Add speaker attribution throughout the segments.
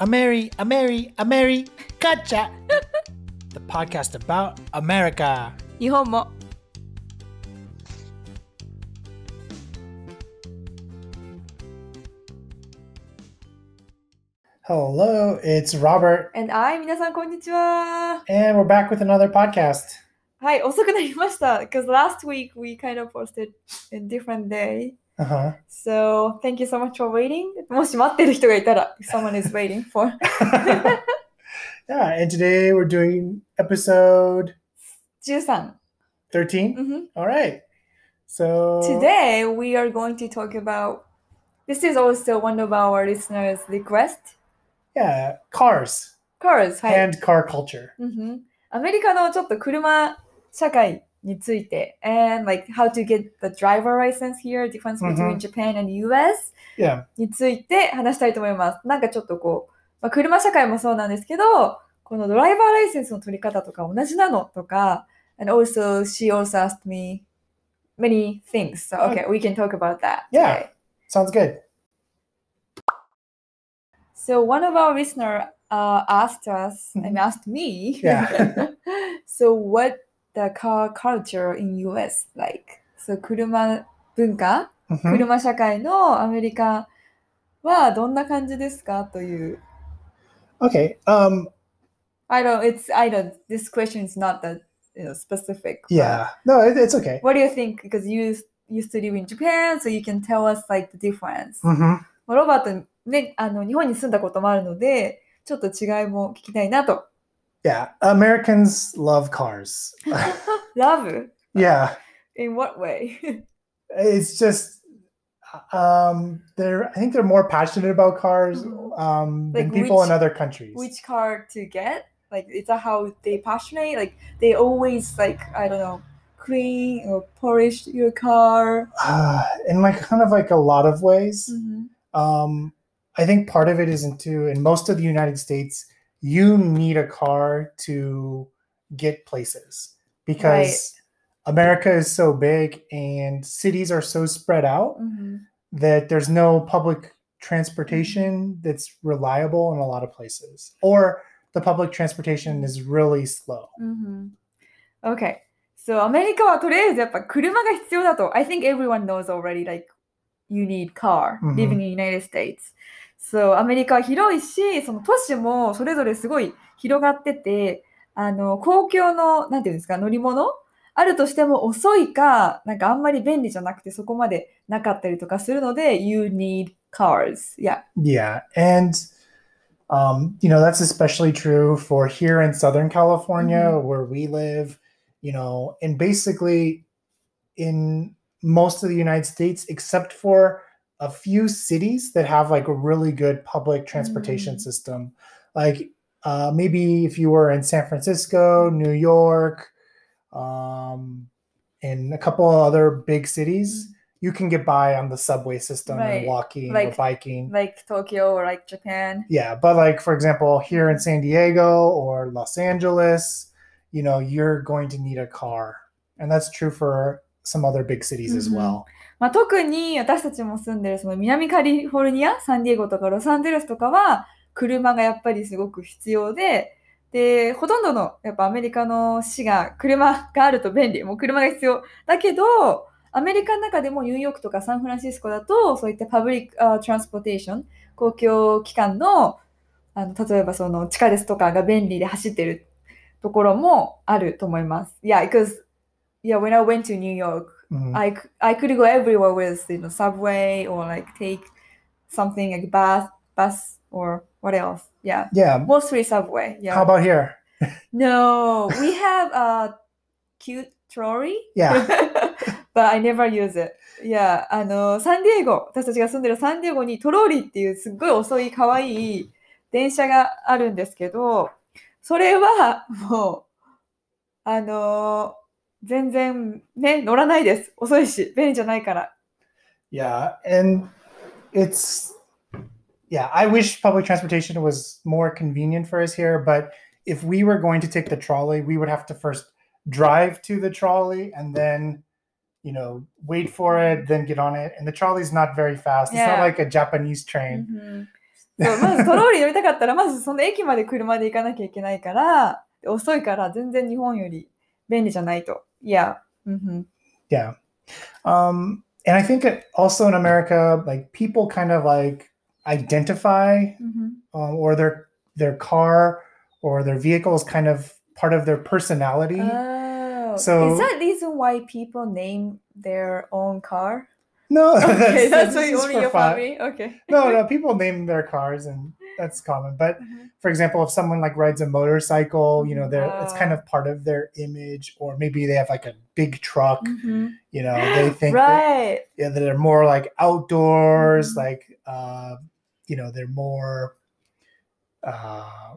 Speaker 1: Ameri, Ameri, Ameri, Gotcha! the podcast about America.
Speaker 2: 日本も
Speaker 1: Hello, it's Robert,
Speaker 2: And I 皆さんこんにちは
Speaker 1: and we're back with another podcast.
Speaker 2: はい遅くなりました because last week we kind of posted in different day
Speaker 1: Uh huh.
Speaker 2: so thank you so much for waiting もし待ってる人がいたら if someone is waiting for
Speaker 1: yeah, and today we're doing episode
Speaker 2: 13
Speaker 1: 13.
Speaker 2: うんふん
Speaker 1: All right. So
Speaker 2: Today we are going to talk about this is also one of our listeners request
Speaker 1: yeah, cars
Speaker 2: cars はい
Speaker 1: and car culture.
Speaker 2: うんふんアメリカのちょっと車社会 について and like how to get the driver license here difference between
Speaker 1: うん
Speaker 2: Japan and US
Speaker 1: Yeah.
Speaker 2: について話したいと思います。なんかちょっとこう、まあ、車社会もそうなんですけど、このドライバーライセンスの取り方とか同じなのとか、and also she also asked me many things. So okay, we can talk about that.
Speaker 1: Yeah. Sounds good.
Speaker 2: So one of our listener uh, asked us, I mean,
Speaker 1: Mhm.
Speaker 2: asked me.
Speaker 1: Yeah.
Speaker 2: so what the car culture in US like? So 車文化、
Speaker 1: Mhm.
Speaker 2: 車社会のアメリカはどんな感じですかという。
Speaker 1: Okay. Um.
Speaker 2: I don't. It's I don't. This question is not that you know specific.
Speaker 1: Yeah. No, it, it's okay.
Speaker 2: What do you think? Because you used to live in Japan, so you can tell us like the difference.
Speaker 1: Mm-hmm.
Speaker 2: まあロバートねあの日本に住んだこともあるので、ちょっと違いも聞きたいなと。
Speaker 1: Yeah. Americans love cars.
Speaker 2: Love?
Speaker 1: yeah.
Speaker 2: In what way?
Speaker 1: It's just. Um, they're. I think they're more passionate about cars
Speaker 2: Mhm.
Speaker 1: um, than people
Speaker 2: which-
Speaker 1: in other countries.
Speaker 2: Which car to get? Like is that how they passionate? Like they always like I don't know clean or polish your car.
Speaker 1: Uh, in like kind of like a lot of ways.
Speaker 2: Mhm.
Speaker 1: Um, I think part of it is into in most of the United States, you need a car to get places because America is so big and cities are so spread out
Speaker 2: Mhm.
Speaker 1: that there's no public transportation that's reliable in a lot of places, or the public transportation is really slow.
Speaker 2: Mm-hmm. Okay. So アメリカはとりあえずやっぱ車が必要だと。I think everyone knows already like you need car
Speaker 1: うんうん
Speaker 2: living in United States. So アメリカは広いし、その都市もそれぞれすごい広がってて、あの公共のなんていうんですか乗り物あるとしても遅いか、なんかあんまり便利じゃなくてそこまでなかったりとかするので、You need cars. Yeah.
Speaker 1: Yeah, and um, you know that's especially true for here in Southern California where we live. You know, and basically in most of the United States, except for a few cities that have like a really good public transportation
Speaker 2: Mm.
Speaker 1: system, like uh, maybe if you were in San Francisco, New York, um, and a couple of other big cities, you can get by on the subway system
Speaker 2: Right,
Speaker 1: and walking or biking.
Speaker 2: Like Tokyo or like Japan.
Speaker 1: Yeah, but like for example, here in San Diego or Los Angeles, you know, you're going to need a car. And that's true for some other big cities as
Speaker 2: Mhm.
Speaker 1: well.
Speaker 2: まあ、特に私たちも住んでるその南カリフォルニア、サンディエゴとかロサンゼルスとかは車がやっぱりすごく必要で、で、ほとんどのやっぱアメリカの市が車があると便利、もう車が必要。だけど、アメリカの中でもニューヨークとかサンフランシスコだと、そういったパブリック・トランスポーテーション、公共機関のあの例えばその地下鉄とかが便利で走ってるところもあると思います。Yeah, because yeah, when I went to New York,
Speaker 1: Mhm.
Speaker 2: I, I could go everywhere with you know subway or like take something like bus bus or what else yeah
Speaker 1: yeah.
Speaker 2: mostly subway yeah
Speaker 1: How about here?
Speaker 2: no we have a cute trolley
Speaker 1: Yeah.
Speaker 2: but I never use it yeah あのサンディエゴ私たちが住んでるサンディエゴにトローリーっていうすっごい遅い可愛い電車があるんですけどそれはもうあの全然ね乗らないです遅いし便利じゃないから
Speaker 1: Yeah. And it's yeah, I wish public transportation was more convenient for us here, but if we were going to take the trolley, we would have to first drive to the trolley and then you know, wait for it, then get on it. And the trolley's not very fast. It's not
Speaker 2: Yeah.
Speaker 1: like a Japanese train.
Speaker 2: うん そうまずトローリー乗りたかったら、まずその駅まで車で行かなきゃいけないから、遅いから全然日本より 便利じゃないと。いや。うん、
Speaker 1: Yeah. Um, and I think it also in America, like people kind of like identify
Speaker 2: うん。
Speaker 1: um, or their their car or their vehicle is kind of part of their personality.
Speaker 2: Oh.
Speaker 1: So-
Speaker 2: Is that reason why people name their own car?
Speaker 1: no,
Speaker 2: Okay, that's,
Speaker 1: that's,
Speaker 2: why
Speaker 1: this is
Speaker 2: only
Speaker 1: for
Speaker 2: your
Speaker 1: fun.
Speaker 2: family? Okay.
Speaker 1: No, no, people name their cars and that's common. But for example, if someone like rides a motorcycle, you know, they're it's kind
Speaker 2: Ah.
Speaker 1: of part of their image, or maybe they have like a big truck.
Speaker 2: Mhm.
Speaker 1: You know, they think that,
Speaker 2: Right.
Speaker 1: yeah, that they're more like outdoors,
Speaker 2: Mhm.
Speaker 1: like uh, you know, they're more uh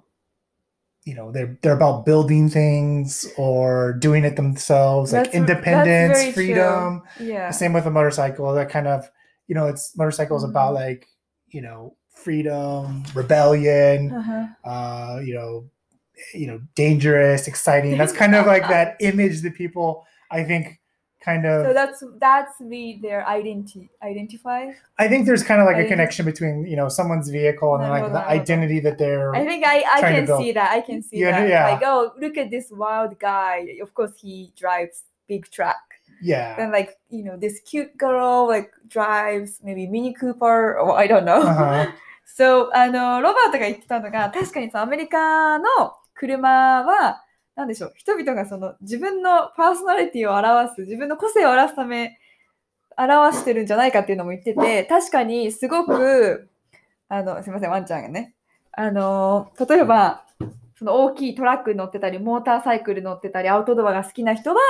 Speaker 1: you know, they're they're about building things or doing it themselves, like
Speaker 2: That's- that's
Speaker 1: independence,
Speaker 2: very true.
Speaker 1: freedom.
Speaker 2: Yeah.
Speaker 1: Same with a motorcycle. That kind of, you know, it's motorcycles
Speaker 2: Mhm.
Speaker 1: about like, you know, freedom, rebellion,
Speaker 2: Uh-huh.
Speaker 1: uh, you know, you know, dangerous, exciting. That's kind of like that image that people, I think, kind of.
Speaker 2: So that's that's the their identity identify.
Speaker 1: I think there's kind of like a connection between you know someone's vehicle and then like the
Speaker 2: Naruhodo, naruhodo.
Speaker 1: identity that they're.
Speaker 2: I think I, I can see that. I can see
Speaker 1: Yeah,
Speaker 2: that.
Speaker 1: yeah.
Speaker 2: Like, oh, look at this wild guy. Of course, he drives big truck.
Speaker 1: Yeah.
Speaker 2: Then like you know this cute girl like drives maybe Mini Cooper or I don't know.
Speaker 1: Uh-huh.
Speaker 2: So あのロバートが言ってたのが確かにさアメリカの車はなんでしょう人々がその自分のパーソナリティを表す自分の個性を表すため表してるんじゃないかっていうのも言ってて確かにすごくあのすみませんワンちゃんがねあの例えばその大きいトラックに乗ってたりモーターサイクル乗ってたりアウトドアが好きな人は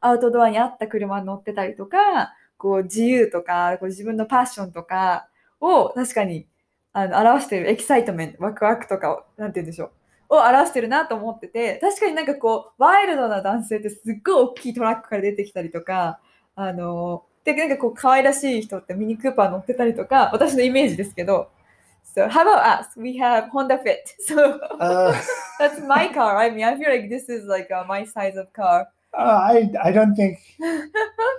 Speaker 2: アウトドアに合った車に乗ってたりとかこう自由とかこう自分のパッションとかを確かにあの表してるエキサイトメント、ワクワクとかを、なんて言うんでしょう、を表してるなと思ってて、確かになんかこう、ワイルドな男性ってすっごい大きいトラックから出てきたりとか、あの、で、なんかこう、可愛らしい人ってミニクーパー乗ってたりとか、私のイメージですけど、So, how about us? We have Honda Fit. So,
Speaker 1: Uh,
Speaker 2: that's my car. I mean, I feel like this is like uh, my size of car.
Speaker 1: uh, I I don't think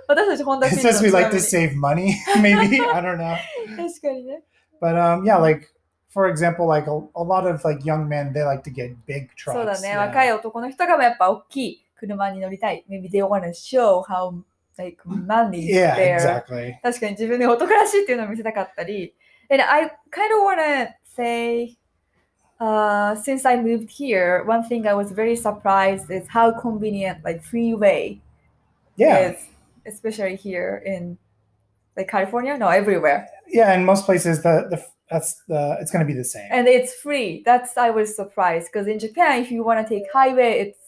Speaker 2: 私たち Honda
Speaker 1: it
Speaker 2: Fit
Speaker 1: says we like to
Speaker 2: のちな
Speaker 1: save money. Maybe I don't know.
Speaker 2: みに確かにね。
Speaker 1: But um, yeah, like for example, like a, a lot of like young men, they like to get big trucks.
Speaker 2: そうだね、
Speaker 1: yeah.
Speaker 2: 若い男の人がやっぱ大きい車に乗りたい。Maybe they want to show how like manly
Speaker 1: Yeah,
Speaker 2: they are.
Speaker 1: exactly.
Speaker 2: 確かに自分で男らしいっていうのを見せたかったり。 And I kind of want to say, uh, since I moved here, one thing I was very surprised is how convenient like freeway
Speaker 1: Yeah,
Speaker 2: is, especially here in like California. No, everywhere.
Speaker 1: yeah. In most places, the the that's the it's going to be the same.
Speaker 2: And it's free. That's I was surprised because in Japan, if you want to take highway, it's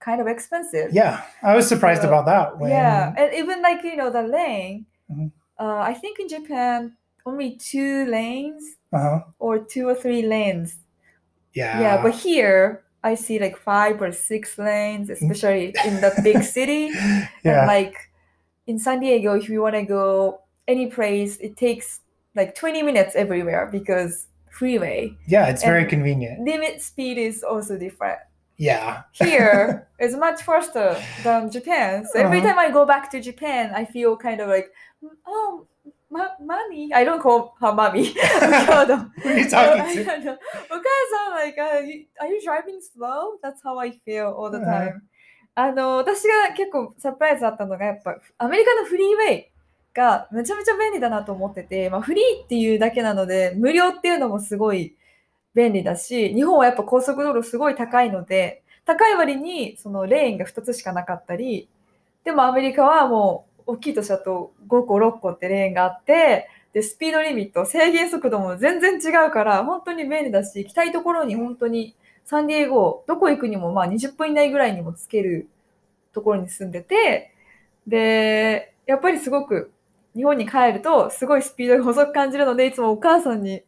Speaker 2: kind of expensive.
Speaker 1: yeah, I was surprised
Speaker 2: So,
Speaker 1: about that. When,
Speaker 2: Yeah, and even like you know the lane.
Speaker 1: Mhm.
Speaker 2: Uh, I think in Japan only two lanes
Speaker 1: Uh-huh.
Speaker 2: or two or three lanes.
Speaker 1: Yeah.
Speaker 2: Yeah, but here I see like five or six lanes, especially in the big city. And
Speaker 1: yeah.
Speaker 2: like in San Diego, if you want to go any place, it takes like 20 minutes everywhere because freeway
Speaker 1: yeah, it's very convenient.
Speaker 2: limit speed is also different.
Speaker 1: Yeah.
Speaker 2: here is much faster than Japan. So every
Speaker 1: Uh-huh.
Speaker 2: time I go back to Japan, I feel kind of like, oh, ma- mommy. I don't call her mommy. God.
Speaker 1: Who are you talking
Speaker 2: I
Speaker 1: to?
Speaker 2: don't know. Because like, uh, you- are you driving slow? That's how I feel all the
Speaker 1: Uh-huh.
Speaker 2: time. あの私が結構サプライズだったのがやっぱアメリカのフリーウェイがめちゃめちゃ便利だなと思ってて、まあ、フリーっていうだけなので無料っていうのもすごい便利だし日本はやっぱ高速道路すごい高いので高い割にそのレーンが2つしかなかったりでもアメリカはもう大きい都市だと5個6個ってレーンがあってでスピードリミット制限速度も全然違うから本当に便利だし行きたいところに本当にサンディエゴどこ行くにもまあ20分以内ぐらいにもつけるところに住んでてでやっぱりすごく日本に帰るとすごいスピードが遅く感じるのでいつもお母さんに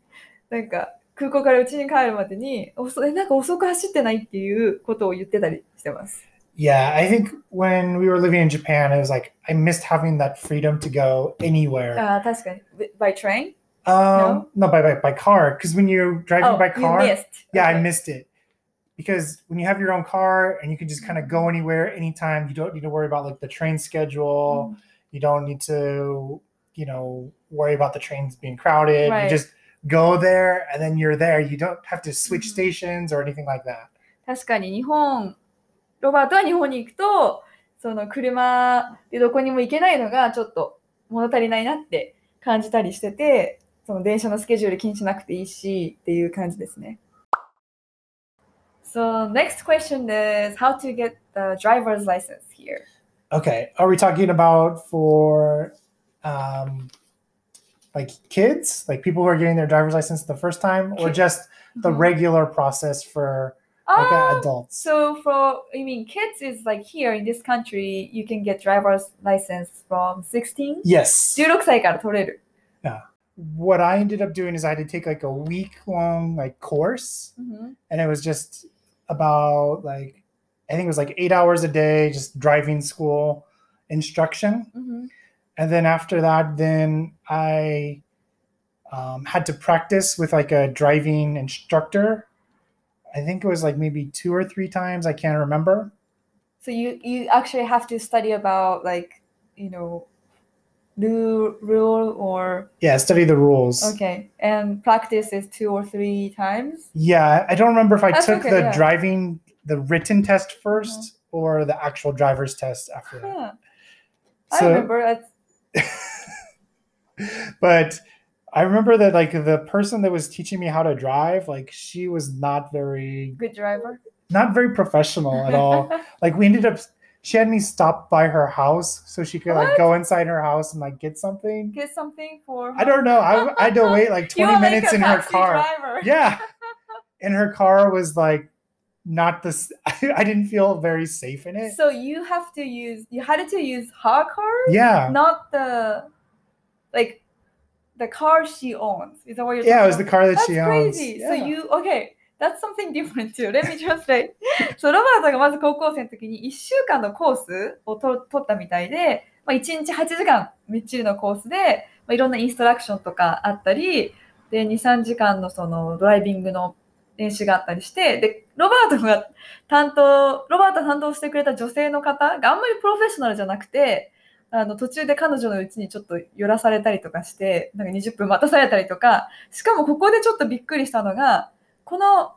Speaker 2: なんか空港から家に帰るまでにえなんか遅く走ってない？っていうことを言ってたりしてます。
Speaker 1: Yeah, I think when we were living in Japan, it was like I missed having that freedom to go anywhere.
Speaker 2: ああ確かに。by train?
Speaker 1: Um, no, by by by car. Because when you're driving
Speaker 2: Oh,
Speaker 1: by
Speaker 2: you
Speaker 1: car,
Speaker 2: missed.
Speaker 1: yeah, I
Speaker 2: Okay.
Speaker 1: missed it. Because when you have your own car and you can just kind of go anywhere, anytime, you don't need to worry about like the train schedule. You don't need to, you know, worry about the trains being crowded.
Speaker 2: Right.
Speaker 1: You just go there and then you're there. You don't have to switch
Speaker 2: Mhm.
Speaker 1: stations or anything like that.
Speaker 2: 確かに日本、 ロバートは日本に行くと、その車でどこにも行けないのがちょっと物足りないなって感じたりしてて、その電車のスケジュール気にしなくていいしっていう感じですね。So next question is how to get the driver's license here.
Speaker 1: Okay. Are we talking about for um, like kids, like people who are getting their driver's license the first time, or just the
Speaker 2: Mhm.
Speaker 1: regular process for like
Speaker 2: Ah,
Speaker 1: uh, adults?
Speaker 2: So for I mean kids is like here in this country you can get driver's license from 16?
Speaker 1: Yes.
Speaker 2: 16歳から取れる。
Speaker 1: What I ended up doing is I had to take like a week long like course,
Speaker 2: うん、
Speaker 1: and it was just about like I think it was like eight hours a day, just driving school instruction.
Speaker 2: うん、
Speaker 1: and then after that then i um, had to practice with like a driving instructor i think it was like maybe two or three times i can't remember
Speaker 2: So you you actually have to study about like you know new rule or
Speaker 1: yeah study the rules
Speaker 2: okay and practice is two or three times.
Speaker 1: yeah i don't remember if i
Speaker 2: That's
Speaker 1: took
Speaker 2: okay,
Speaker 1: the
Speaker 2: yeah.
Speaker 1: driving the written test 1st uh-huh. or the actual driver's test after that
Speaker 2: Huh. I remember that's
Speaker 1: but i remember that like the person that was teaching me how to drive like she was not very
Speaker 2: good driver.
Speaker 1: not very professional at all. Like we ended up she had me stop by her house so she could like go inside her house and like get something.
Speaker 2: Get something for.
Speaker 1: i don't know. I, I had to wait like
Speaker 2: You
Speaker 1: 20
Speaker 2: are like
Speaker 1: minutes
Speaker 2: a
Speaker 1: in her car.
Speaker 2: Driver.
Speaker 1: yeah. And her car was like not this i didn't feel very safe in it.
Speaker 2: So you have to use you had to use her car,
Speaker 1: yeah.
Speaker 2: Not the like the car she owns. Is that what you're
Speaker 1: yeah it was the car that
Speaker 2: That's
Speaker 1: she owns
Speaker 2: crazy.
Speaker 1: yeah.
Speaker 2: So you okay? That's something different too. Let me translate. そうロバートがまず高校生の時に1週間のコースをと取ったみたいで、まあ、1日8時間みっちりのコースで、まあ、いろんなインストラクションとかあったり、で2、3時間のそのドライビングの練習があったりして、で、ロバートが担当、ロバートが担当してくれた女性の方があんまりプロフェッショナルじゃなくて、あの途中で彼女のうちにちょっと寄らされたりとかして、なんか20分待たされたりとか、しかもここでちょっとびっくりしたのが、この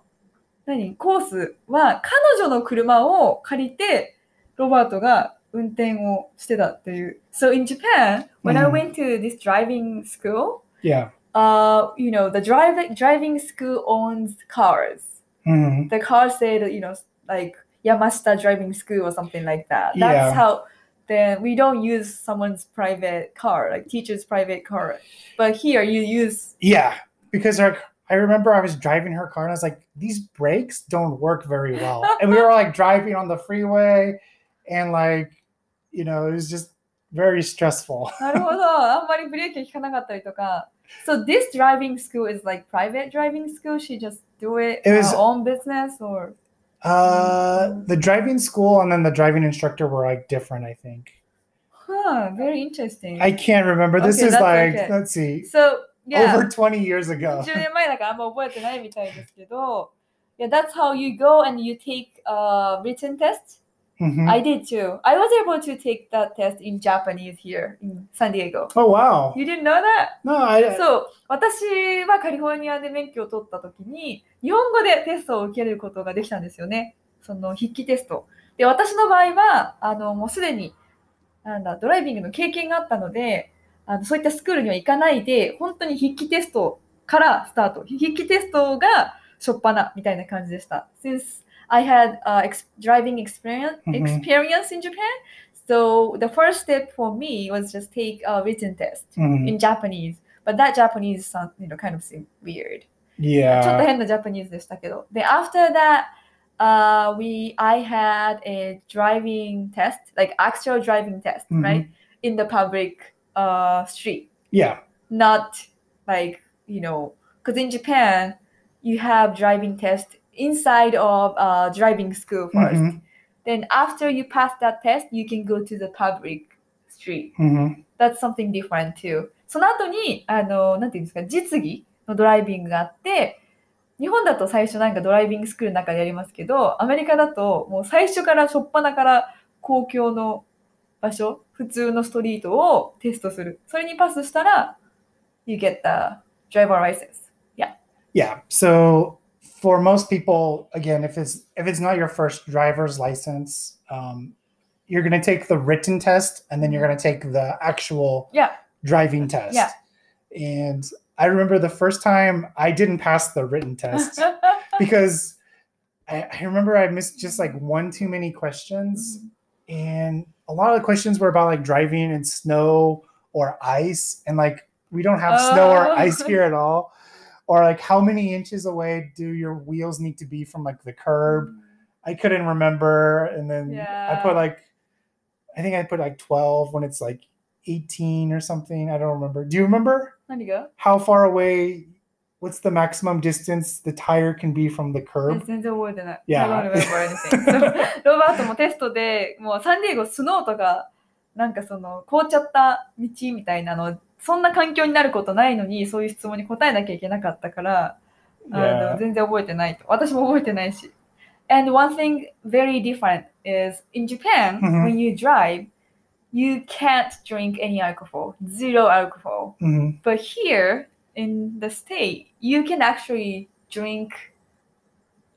Speaker 2: 何コースは彼女の車を借りてロバートが運転をしてたっていう。So in Japan, when I
Speaker 1: うん
Speaker 2: went to this driving school,
Speaker 1: yeah
Speaker 2: uh, you know, the driving driving school owns cars.
Speaker 1: Mhm.
Speaker 2: The car said, you know, like Yamashita driving school or something like that. That's how then we don't use someone's private car, like teacher's private car. But here you use
Speaker 1: yeah because her i remember i was driving her car and i was like these brakes don't work very well and we were like driving on the freeway and like you know it was just very stressful
Speaker 2: なるほど。あんまりブレーキ効かなかったりとか。So this driving school is like private driving school? She just do it,
Speaker 1: It was-
Speaker 2: her own business or?
Speaker 1: uh the driving school and then the driving instructor were like different i think
Speaker 2: Huh, very interesting.
Speaker 1: i can't remember this
Speaker 2: Okay,
Speaker 1: is
Speaker 2: that's
Speaker 1: like
Speaker 2: okay.
Speaker 1: let's see
Speaker 2: so, yeah.
Speaker 1: over 20 years ago
Speaker 2: 10年前だからあんま覚えてないみたいですけど、Yeah, that's how you go and you take a written test.
Speaker 1: Mhm.
Speaker 2: I did too. I was able to take that test in Japanese here in San Diego.
Speaker 1: oh wow
Speaker 2: You didn't know that?
Speaker 1: no i
Speaker 2: そう、私はカリフォルニアで免許を取った時に、日本語でテストを受けることができたんですよね。その筆記テスト。で、私の場合は、あの、もうすでに、なんだ、ドライビングの経験があったので、あのそういったスクールには行かないで、本当に筆記テストからスタート。筆記テストが初っ端みたいな感じでした。Since I had、uh, ex driving experience,
Speaker 1: うんうん
Speaker 2: experience in Japan, so the first step for me was just take a written test
Speaker 1: Mhm.
Speaker 2: in Japanese. But that Japanese sound, you know, kind of seemed weird. ちょっと
Speaker 1: yeah
Speaker 2: 変なジャパニーズでしたけど。で、after that, uh, we, I had a driving test, like actual driving test,
Speaker 1: うん
Speaker 2: right? In the public uh, street.
Speaker 1: yeah
Speaker 2: Not like, you know, because in Japan, you have driving test inside of uh, driving school 1st
Speaker 1: Mhm.
Speaker 2: Then after you pass that test, you can go to the public street.
Speaker 1: Mhm.
Speaker 2: That's something different too. その後に、あの、なんていうんですか、実技のドライビングがあって、日本だと最初なんかドライビングスクールの中でやりますけど、アメリカだともう最初から初っ端から公共の場所、普通のストリートをテストする。それにパスしたら、you get the driver license.
Speaker 1: Yeah. So for most people, again, if it's if it's not your first driver's license, um, you're going to take the written test and then you're going to take the actual
Speaker 2: Yeah.
Speaker 1: driving test.
Speaker 2: Yeah.
Speaker 1: And I remember the first time I didn't pass the written test because I, I remember I missed just like one too many questions. And a lot of the questions were about like driving in snow or ice. And like we don't have snow or
Speaker 2: Oh.
Speaker 1: ice here at all Or like how many inches away do your wheels need to be from like the curb? I couldn't remember. And then I
Speaker 2: Yeah.
Speaker 1: put like, I think I put like 12 when it's like 18 or something. I don't remember. Do you remember?
Speaker 2: 何が
Speaker 1: how far away what's the maximum distance the tire can be from the
Speaker 2: え
Speaker 1: curb
Speaker 2: 全然覚えてない。
Speaker 1: Yeah.
Speaker 2: I don't remember anything. ロバートもテストでもうサンディエゴスノーとかなんかその凍っちゃった道みたいなの そんな環境になることないのにそういう質問に答えなきゃいけなかったからあの
Speaker 1: Yeah.
Speaker 2: 全然覚えてないと。私も覚えてないし。And one thing very different is in Japan,
Speaker 1: Mhm.
Speaker 2: when you drive, you can't drink any alcohol, zero alcohol.
Speaker 1: Mhm.
Speaker 2: But here in the state, you can actually drink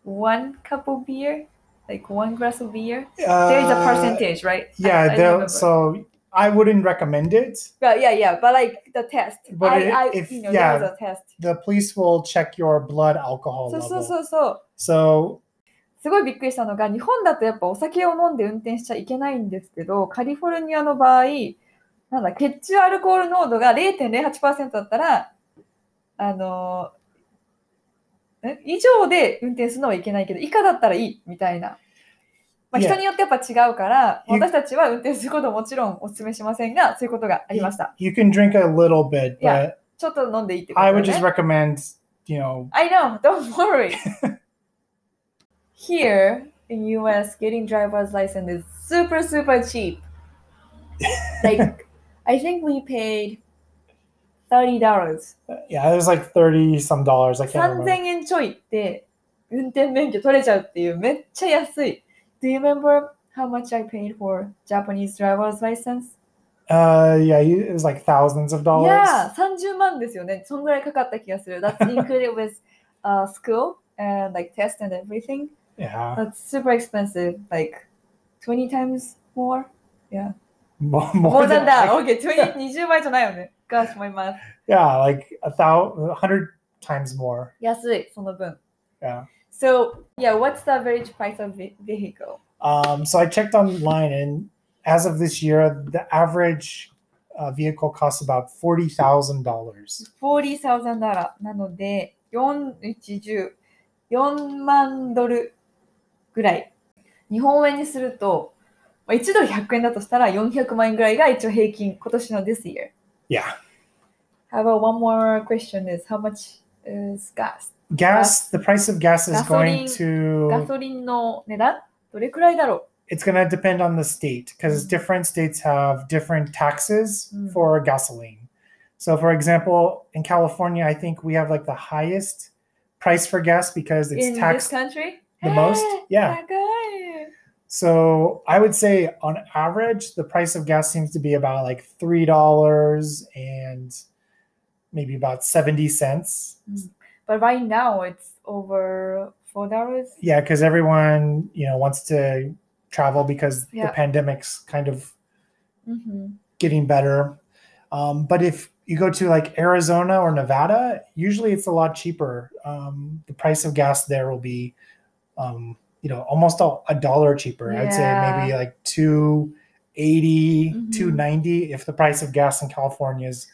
Speaker 2: one cup of beer, like one glass of beer. There is a
Speaker 1: Uh,
Speaker 2: percentage, right? I- I
Speaker 1: yeah
Speaker 2: don't
Speaker 1: they'll-
Speaker 2: remember.
Speaker 1: so i wouldn't recommend it
Speaker 2: But yeah, yeah, but like the test.
Speaker 1: But
Speaker 2: I,
Speaker 1: it-
Speaker 2: I,
Speaker 1: if-
Speaker 2: you know,
Speaker 1: yeah.
Speaker 2: a test.
Speaker 1: the police will check your blood alcohol
Speaker 2: そうそう
Speaker 1: level
Speaker 2: そうそう。
Speaker 1: so
Speaker 2: すごいびっくりしたのが、日本だとやっぱお酒を飲んで運転しちゃいけないんですけど、カリフォルニアの場合、なんだ、血中アルコール濃度が0.08%だったら、あのえ以上で運転するのはいけないけど、以下だったらいいみたいな。まあ.人によってやっぱ違うから、私たちは運転することはもちろんお勧めしませんが、そういうことがありました。
Speaker 1: you can drink a little bit but
Speaker 2: ちょっと飲んでいいってこと
Speaker 1: i
Speaker 2: だ
Speaker 1: would
Speaker 2: ね
Speaker 1: just recommend you know
Speaker 2: I know, don't worry. Here in US, getting driver's license is super, super cheap. Like, I think we paid $30.
Speaker 1: yeah it was like 30 some dollars i can't
Speaker 2: 3000
Speaker 1: remember
Speaker 2: 円ちょいで運転免許取れちゃうっていうめっちゃ安い。Do you remember how much I paid for Japanese driver's license?
Speaker 1: uh yeah you, it was like thousands of dollars
Speaker 2: Yeah, 30万ですよね。そんぐらいかかった気がする。That's included with、uh, school and like test and everything.
Speaker 1: yeah
Speaker 2: That's super expensive, like 20 times more.
Speaker 1: more,
Speaker 2: More than that.
Speaker 1: like-
Speaker 2: Okay, 20, 20倍じゃないよね。Gosh, my math.
Speaker 1: Yeah, like a thousand, a hundred times more.
Speaker 2: 安い、その分。
Speaker 1: Yeah.
Speaker 2: So, yeah, what's the average price of ve- vehicle?
Speaker 1: Um, so I checked online, and as of this year, the average uh, vehicle costs about forty thousand dollars.
Speaker 2: 40,000ダラーなので、4、10 4万ドルぐらい。日本円にすると、まあ1ドル100円だとしたら400万円ぐらいが一応平均、今年の this year.
Speaker 1: Yeah,
Speaker 2: How about one more question is how much is gas?
Speaker 1: gas. The price of gas is going
Speaker 2: Gasoline- ガ
Speaker 1: to.
Speaker 2: ソリンの値段どれくらいだろ
Speaker 1: It's going to depend on the state because
Speaker 2: Mm.
Speaker 1: different states have different taxes
Speaker 2: Mm.
Speaker 1: for gasoline. So, for example, in California, I think we have like the highest price for gas because
Speaker 2: う
Speaker 1: it's
Speaker 2: In this
Speaker 1: taxed
Speaker 2: country?
Speaker 1: the most.
Speaker 2: えー
Speaker 1: Yeah.
Speaker 2: 高い
Speaker 1: So I would say on average, the price of gas seems to be about like three dollars and maybe about seventy cents.
Speaker 2: But right now it's over four dollars.
Speaker 1: Yeah, because everyone you know wants to travel because
Speaker 2: Yeah.
Speaker 1: the pandemic's kind of
Speaker 2: Mm-hmm.
Speaker 1: getting better. Um, but if you go to like Arizona or Nevada, usually it's a lot cheaper. Um, the price of gas there will be, um, you know, almost a, a dollar cheaper. I'd say maybe like 280,
Speaker 2: Mhm.
Speaker 1: 290 if the price of gas in California is,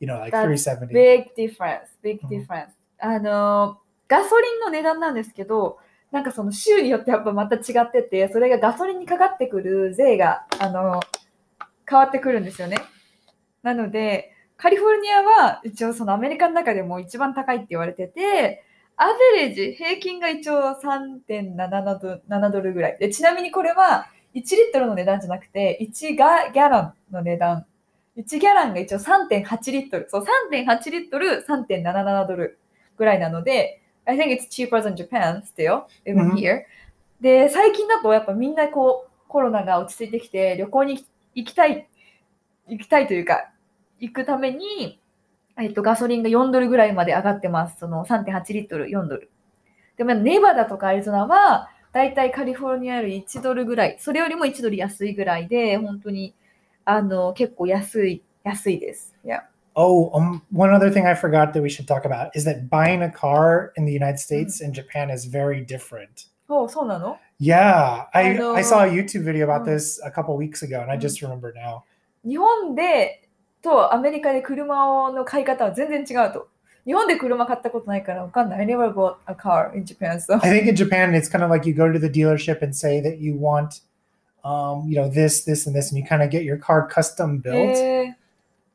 Speaker 1: you know, like
Speaker 2: That's
Speaker 1: 370.
Speaker 2: Big difference, big
Speaker 1: うん
Speaker 2: difference. あの、ガソリンの値段なんですけど、なんかその州によってやっぱまた違ってて、それがガソリンにかかってくる税が、あの、変わってくるんですよね。なので、カリフォルニアは一応そのアメリカの中でも一番高いって言われてて、アベレージ、平均が一応3.7ドル ,7 ドルぐらい。で、ちなみにこれは1リットルの値段じゃなくて、1ガギャランの値段。1ギャランが一応3.8リットル。そう、3.8リットル、3.77ドルぐらいなので、I think it's cheaper than Japan still, even
Speaker 1: うん
Speaker 2: here. で、最近だとやっぱみんなこう、コロナが落ち着いてきて、旅行に行きたい、行きたいというか、行くために、えっと、ガソリンが4ドルぐらいまで上がってます。その3.8リットル、4ドル。でもネバダとかアリゾナは、だいたいカリフォルニアより1ドルぐらい、それよりも1ドル安いぐらいで、本当にあの結構安い、安いです。Yeah.
Speaker 1: Oh, um, one other thing I forgot that we should talk about is that buying a car in the United States and Japan is very different.
Speaker 2: おそうなの
Speaker 1: Yeah, I,
Speaker 2: I know.
Speaker 1: I saw a YouTube video about
Speaker 2: Mm.
Speaker 1: this a couple weeks ago, and I
Speaker 2: Mm.
Speaker 1: just remember now.
Speaker 2: 日本でとアメリカで車の買い方は全然違うと。日本で車買ったことないからわかんない。I never bought a car in Japan, so.
Speaker 1: I think in Japan it's kind of like you go to the dealership and say that you want, um, you know, this, this, and this, and you kind of get your car custom built.
Speaker 2: え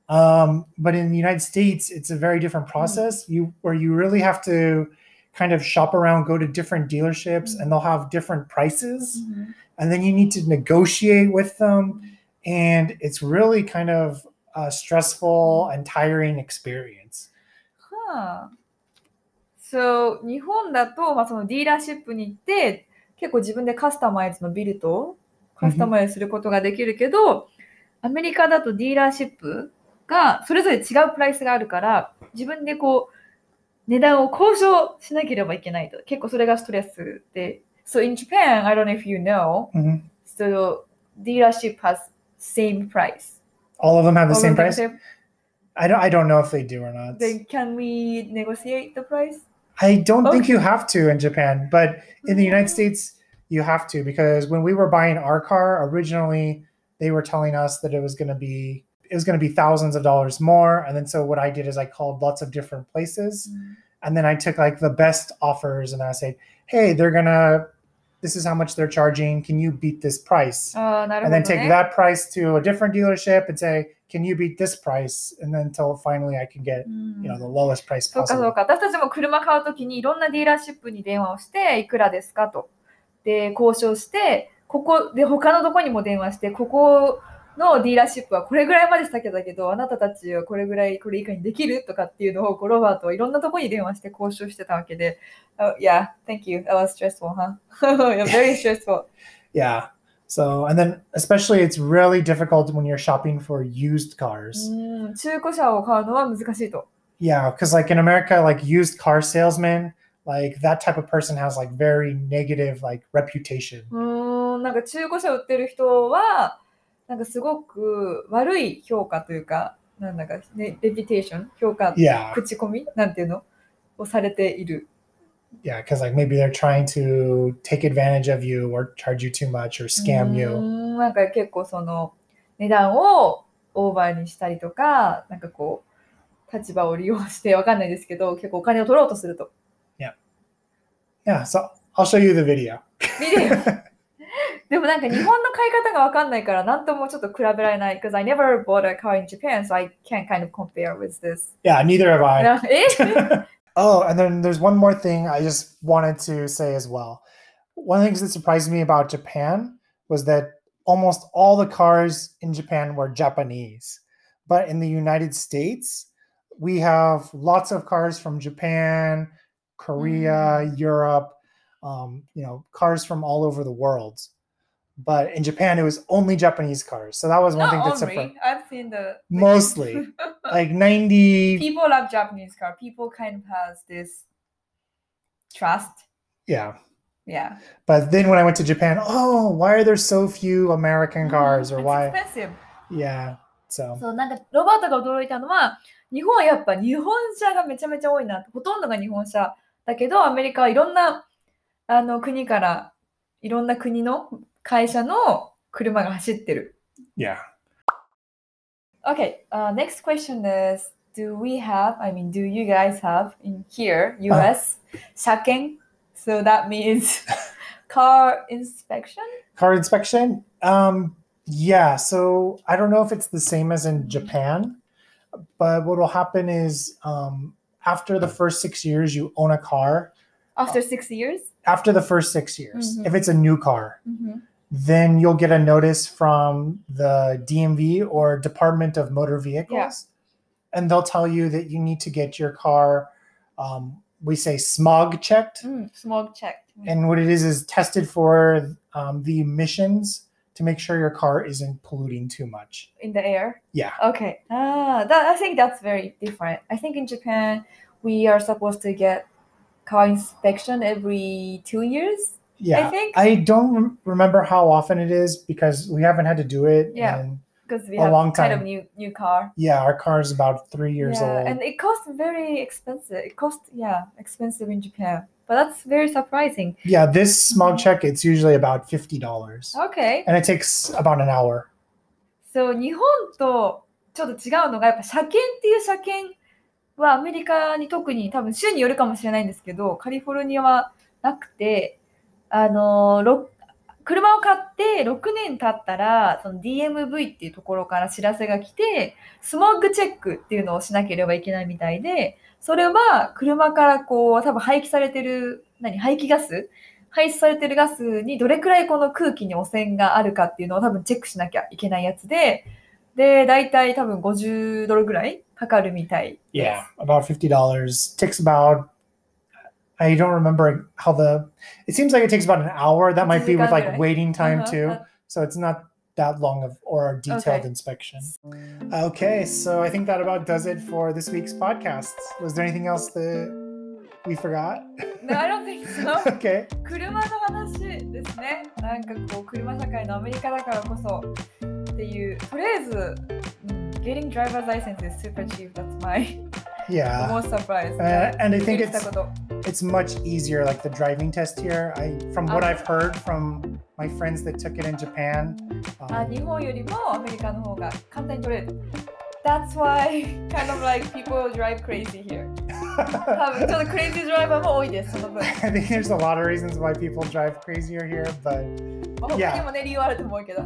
Speaker 1: Um, but in the United States, it's a very different process. You where you really have to kind of shop around, go to different dealerships,
Speaker 2: Mm.
Speaker 1: and they'll have different prices,
Speaker 2: ーうん
Speaker 1: and then you need to negotiate with them, and it's really kind of a stressful and tiring experience.
Speaker 2: はあ。So, 日本だと、まあ、そのディーラーシップに行って、結構自分でカスタマイズのビルトカスタマイズすることができるけど、アメリカだとディーラーシップ がそれぞれ違うプライスがあるから、自分でこう、値段を交渉しなければいけないと。結構それがストレスで。So in Japan, I don't know if you know,
Speaker 1: Mhm.
Speaker 2: so dealership has same price.
Speaker 1: All of them have the
Speaker 2: All
Speaker 1: same price.
Speaker 2: same-
Speaker 1: I don't. I don't know if they do or not.
Speaker 2: Then can we negotiate the price?
Speaker 1: I don't think
Speaker 2: Okay.
Speaker 1: you have to in Japan, but in the United States, you have to because when we were buying our car originally, they were telling us that it was going to be it was going to be thousands of dollars more, and then so what I did is I called lots of different places, and then I took like the best offers, and I said, "Hey, they're gonna, this is how much they're charging. Can you beat this price?"
Speaker 2: ああ、なるほ
Speaker 1: And
Speaker 2: ど、
Speaker 1: then
Speaker 2: ね。
Speaker 1: take that price to a different dealership and say, "Can you beat this price?" And then until finally I can get
Speaker 2: うん
Speaker 1: you know the lowest price
Speaker 2: そうかそう
Speaker 1: possible.
Speaker 2: か。私たちも車買うときにいろんなディーラーシップに電話をして、いくらですかと。で、交渉して、ここで他のとこにも電話して、ここ のディーラーシップはこれぐらいまでしたけどあなたたちはこれぐらい、これ以下にできるとかっていうのを、こうロバートはいろんなとこに電話して交渉してたわけで。Oh, yeah, thank you. That was stressful, huh? very stressful.
Speaker 1: Yeah. So, and then especially it's really difficult when you're shopping for used cars.
Speaker 2: うん、中古車を買うのは難しいと。
Speaker 1: Yeah, because like in America, like used car salesman, like that type of person has like very negative like reputation.
Speaker 2: うーん、なんか中古車売ってる人は、なんかすごく悪い評価というか、なんだか、ね、レピテーション、評価、
Speaker 1: Yeah,
Speaker 2: 口コミなんていうのをされている。
Speaker 1: yeah, because like maybe they're trying to take advantage of you or charge you too much or
Speaker 2: う
Speaker 1: scam
Speaker 2: ー
Speaker 1: you.
Speaker 2: んなんか結構その値段をオーバーにしたりとか、なんかこう、立場を利用してわかんないですけど、結構お金を取ろうとすると。
Speaker 1: Yeah, so I'll show you the video.
Speaker 2: 見てよでもなんか日本の買い方がわかんないから、なんともちょっと比べられない。Because I never bought a car in Japan, so I can't kind of compare with this.
Speaker 1: yeah, neither have I.
Speaker 2: なえ
Speaker 1: oh, and then there's one more thing I just wanted to say as well. One of the things that surprised me about Japan was that almost all the cars in Japan were Japanese. But in the United States, we have lots of cars from Japan, Korea, Europe, um, you know, cars from all over the world. But in Japan, it was only Japanese cars. So that was one thing
Speaker 2: Not
Speaker 1: that surprised
Speaker 2: only. I've seen the
Speaker 1: Mostly. like 90
Speaker 2: people love Japanese car. People kind of has this trust.
Speaker 1: yeah
Speaker 2: Yeah.
Speaker 1: But then when I went to Japan, oh, why are there so few American cars or
Speaker 2: It's
Speaker 1: why?
Speaker 2: expensive.
Speaker 1: Yeah. So
Speaker 2: そう、なんかロバートが驚いたのは、日本はやっぱ日本車がめちゃめちゃ多いな。ほとんどが日本車。だけど、アメリカはいろんなあの国から、いろんな国の 会社の車が走ってる。
Speaker 1: yeah.
Speaker 2: Okay, uh, next question is Do we have, I mean, do you guys have in here, US, shaken? So that means car inspection?
Speaker 1: Car inspection. Um, yeah. So I don't know if it's the same as in Japan, but what will happen is um, after the first six years you own a car.
Speaker 2: After six years?
Speaker 1: After the first six years,
Speaker 2: Mhm.
Speaker 1: if it's a new car,
Speaker 2: Mhm.
Speaker 1: then you'll get a notice from the DMV or Department of Motor Vehicles, and they'll tell you that you need to get your car. Um, we say smog checked,
Speaker 2: Smog checked.
Speaker 1: and what it is is tested for um, the emissions to make sure your car isn't polluting too much.
Speaker 2: in the air.
Speaker 1: Yeah.
Speaker 2: Okay. Ah, that I think that's very different. I think in Japan we are supposed to get car inspection every two years.
Speaker 1: Yeah.
Speaker 2: I think
Speaker 1: I don't rem- remember how often it is because we haven't had to do it.
Speaker 2: Yeah.
Speaker 1: And
Speaker 2: because we
Speaker 1: a
Speaker 2: have
Speaker 1: long
Speaker 2: kind
Speaker 1: time.
Speaker 2: of new new car.
Speaker 1: yeah, our car is about three years
Speaker 2: yeah,
Speaker 1: old.
Speaker 2: and it costs very expensive. It costs yeah expensive in Japan, but that's very surprising.
Speaker 1: yeah, this smog
Speaker 2: Mhm.
Speaker 1: check, it's usually about $50.
Speaker 2: Okay.
Speaker 1: And it takes about an hour.
Speaker 2: So 日本とちょっと違うのがやっぱ車検っていう車検はアメリカに特に多分州によるかもしれないんですけどカリフォルニアはなくて あの車を買って6年経ったらその DMV っていうところから知らせが来てスモッグチェックっていうのをしなければいけないみたいでそれは車からこう多分排気されてる何排気ガス？排出されてるガスにどれくらいこの空気に汚染があるかっていうのを多分チェックしなきゃいけないやつで、で、大体多分50ドルぐらいかかるみたいです。
Speaker 1: Yeah, about $50. Takes about, I don't remember how the, it seems like it takes about an hour. That might be with like
Speaker 2: 1
Speaker 1: waiting time
Speaker 2: うん
Speaker 1: too. So it's not that long of or a detailed
Speaker 2: Okay.
Speaker 1: inspection. Okay, so I think that about does it for this week's podcast. Was there anything else that we forgot?
Speaker 2: No, I don't think so.
Speaker 1: okay.
Speaker 2: 車の話ですね。なんかこう、車社会のアメリカだからこそっていう、とりあえず、うん、getting driver's license is super cheap. That's my
Speaker 1: yeah.
Speaker 2: Most surprised.
Speaker 1: Uh, and i think it's it's much easier like the driving test here. I from what
Speaker 2: oh.
Speaker 1: i've heard from my friends that took it in japan um,
Speaker 2: ah, that's why kind of like people drive crazy here um, the crazy drive, I'm always this.
Speaker 1: I think there's a lot of reasons why people drive crazier here, but
Speaker 2: oh, yeah.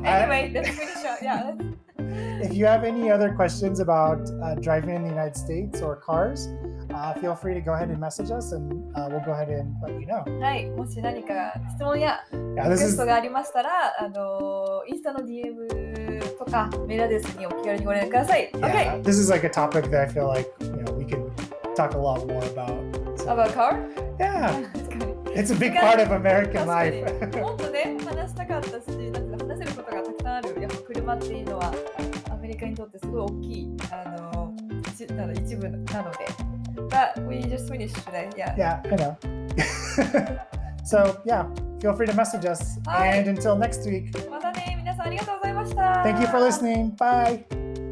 Speaker 2: Anyway. Yeah.
Speaker 1: If you have any other questions about uh, driving in the United States or cars, uh, feel free to go ahead and message us and uh, we'll go ahead and let you know.
Speaker 2: はい、もし何か質問やリクエストがありましたら、あのインスタの DM とかメールアドレスにお気軽にご連絡ください。
Speaker 1: Yeah,
Speaker 2: okay.
Speaker 1: This is like a topic that I feel like you know we could talk a lot more about. So,
Speaker 2: About car?
Speaker 1: yeah,
Speaker 2: 確かに。
Speaker 1: it's a big part of American
Speaker 2: 確かに
Speaker 1: life.
Speaker 2: もっとね、話したかったし、なんか話せることがたくさんある。やっぱ車っていうのはアメリカにとってすごい大きいあの一なの一部なので。But we just finished today. Yeah.
Speaker 1: yeah, I know. so yeah, feel free to message us.
Speaker 2: Hi.
Speaker 1: And until next week,
Speaker 2: またね、皆さんありがとうございました。
Speaker 1: thank you for listening. Bye.